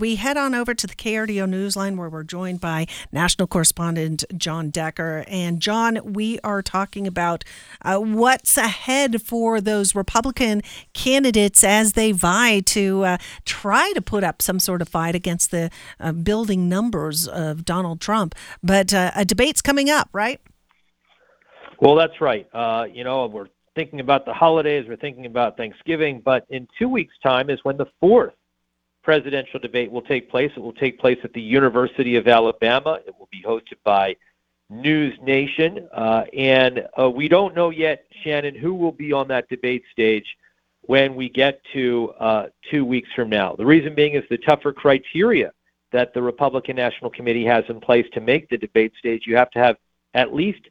We head on over to the KRDO Newsline where we're joined by national correspondent Jon Decker. And Jon, we are talking about uh, what's ahead for those Republican candidates as they vie to uh, try to put up some sort of fight against the uh, building numbers of Donald Trump. But uh, a debate's coming up, right? Well, that's right. Uh, you know, we're thinking about the holidays, we're thinking about Thanksgiving, but in two weeks' time is when the fourth presidential debate will take place. It will take place at the University of Alabama. It will be hosted by News Nation. Uh, and uh, we don't know yet, Shannon, who will be on that debate stage when we get to uh, two weeks from now. The reason being is the tougher criteria that the Republican National Committee has in place to make the debate stage. You have to have at least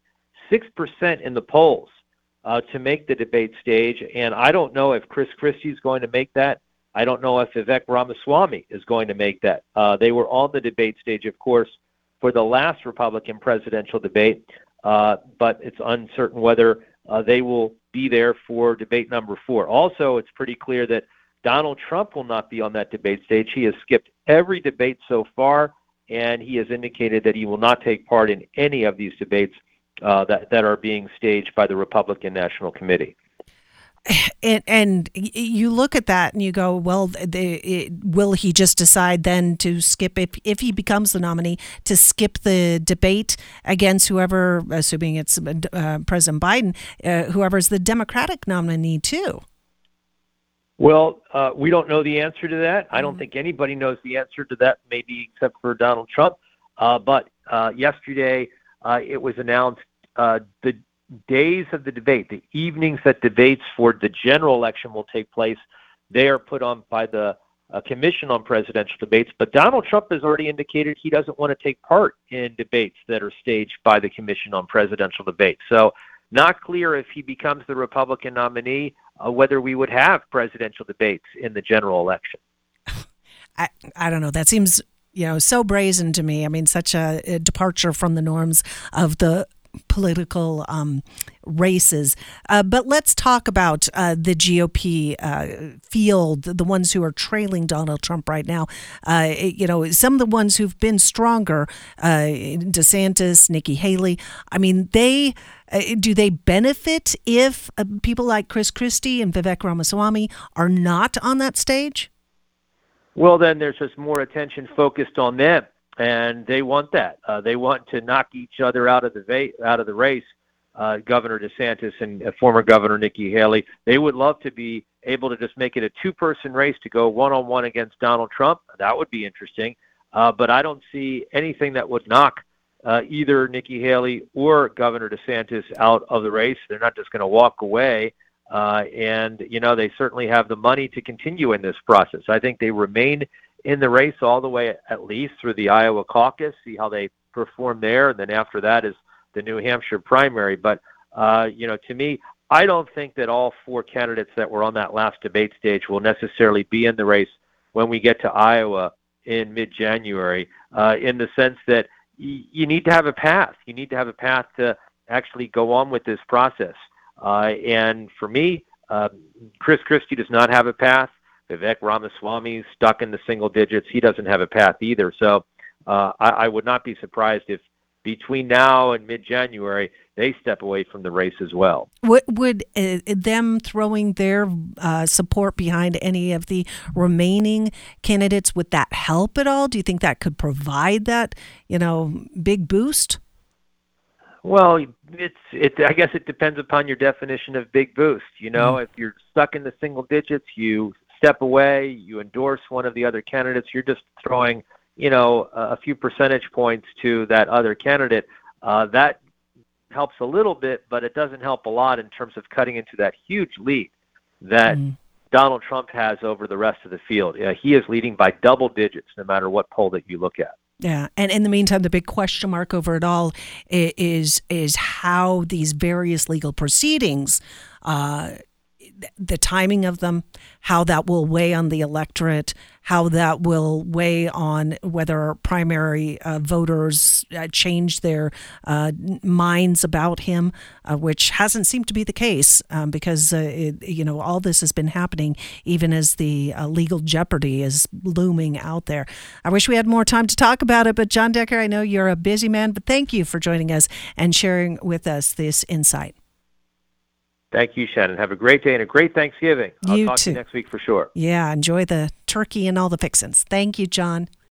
6% in the polls uh, to make the debate stage. And I don't know if Chris Christie is going to make that. I don't know if Vivek Ramaswamy is going to make that. Uh, they were on the debate stage, of course, for the last Republican presidential debate, uh, but it's uncertain whether uh, they will be there for debate number four. Also, it's pretty clear that Donald Trump will not be on that debate stage. He has skipped every debate so far, and he has indicated that he will not take part in any of these debates uh, that, that are being staged by the Republican National Committee and, and you look at that and you go, well, it, will he just decide then to skip if if he becomes the nominee to skip the debate against whoever, assuming it's uh, President Biden, uh, whoever's the Democratic nominee too? Well, uh, we don't know the answer to that. I don't mm-hmm. think anybody knows the answer to that, maybe except for Donald Trump. Uh, but uh, yesterday, uh, it was announced the days of the debate, the evenings that debates for the general election will take place, they are put on by the uh, Commission on Presidential Debates. But Donald Trump has already indicated he doesn't want to take part in debates that are staged by the Commission on Presidential Debates. So, not clear if he becomes the Republican nominee uh, whether we would have presidential debates in the general election. I, I don't know. That seems you know so brazen to me i mean such a, a, departure from the norms of the political um, races. Uh, but let's talk about uh, the GOP uh, field, the ones who are trailing Donald Trump right now. Uh, you know, some of the ones who've been stronger, uh, DeSantis, Nikki Haley. I mean, they. Uh, do they benefit if people like Chris Christie and Vivek Ramaswamy are not on that stage? Well, then there's just more attention focused on them and they want that. Uh, they want to knock each other out of the va- out of the race. Uh, Governor DeSantis and uh, former Governor Nikki Haley, they would love to be able to just make it a two-person race to go one-on-one against Donald Trump. That would be interesting. Uh, but I don't see anything that would knock uh, either Nikki Haley or Governor DeSantis out of the race. They're not just going to walk away. Uh, and, you know, they certainly have the money to continue in this process. I think they remain in the race all the way at least through the Iowa caucus, see how they perform there, and then after that is the New Hampshire primary. But uh, you know, to me, I don't think that all four candidates that were on that last debate stage will necessarily be in the race when we get to Iowa in mid-January. Uh, in the sense that y- you need to have a path. You need to have a path to actually go on with this process. Uh, and for me, uh, Chris Christie does not have a path. Vivek Ramaswamy stuck in the single digits. He doesn't have a path either. So uh, I, I would not be surprised if between now and mid-January they step away from the race as well. Would, would uh, them throwing their uh, support behind any of the remaining candidates would that help at all? Do you think that could provide that you know big boost? Well, it's it. I guess it depends upon your definition of big boost. You know, mm. if you're stuck in the single digits, you step away, you endorse one of the other candidates, you're just throwing, you know, a few percentage points to that other candidate. Uh, that helps a little bit, but it doesn't help a lot in terms of cutting into that huge lead that mm. Donald Trump has over the rest of the field. Uh, he is leading by double digits, no matter what poll that you look at. Yeah, and in the meantime, the big question mark over it all is is how these various legal proceedings uh, the timing of them, how that will weigh on the electorate, how that will weigh on whether primary uh, voters uh, change their uh, minds about him, uh, which hasn't seemed to be the case um, because uh, it, you know all this has been happening even as the uh, legal jeopardy is looming out there. I wish we had more time to talk about it, but Jon Decker, I know you're a busy man, but thank you for joining us and sharing with us this insight. Thank you, Shannon. Have a great day and a great Thanksgiving. I'll You talk too. to you next week for sure. Yeah, enjoy the turkey and all the fixins. Thank you, Jon.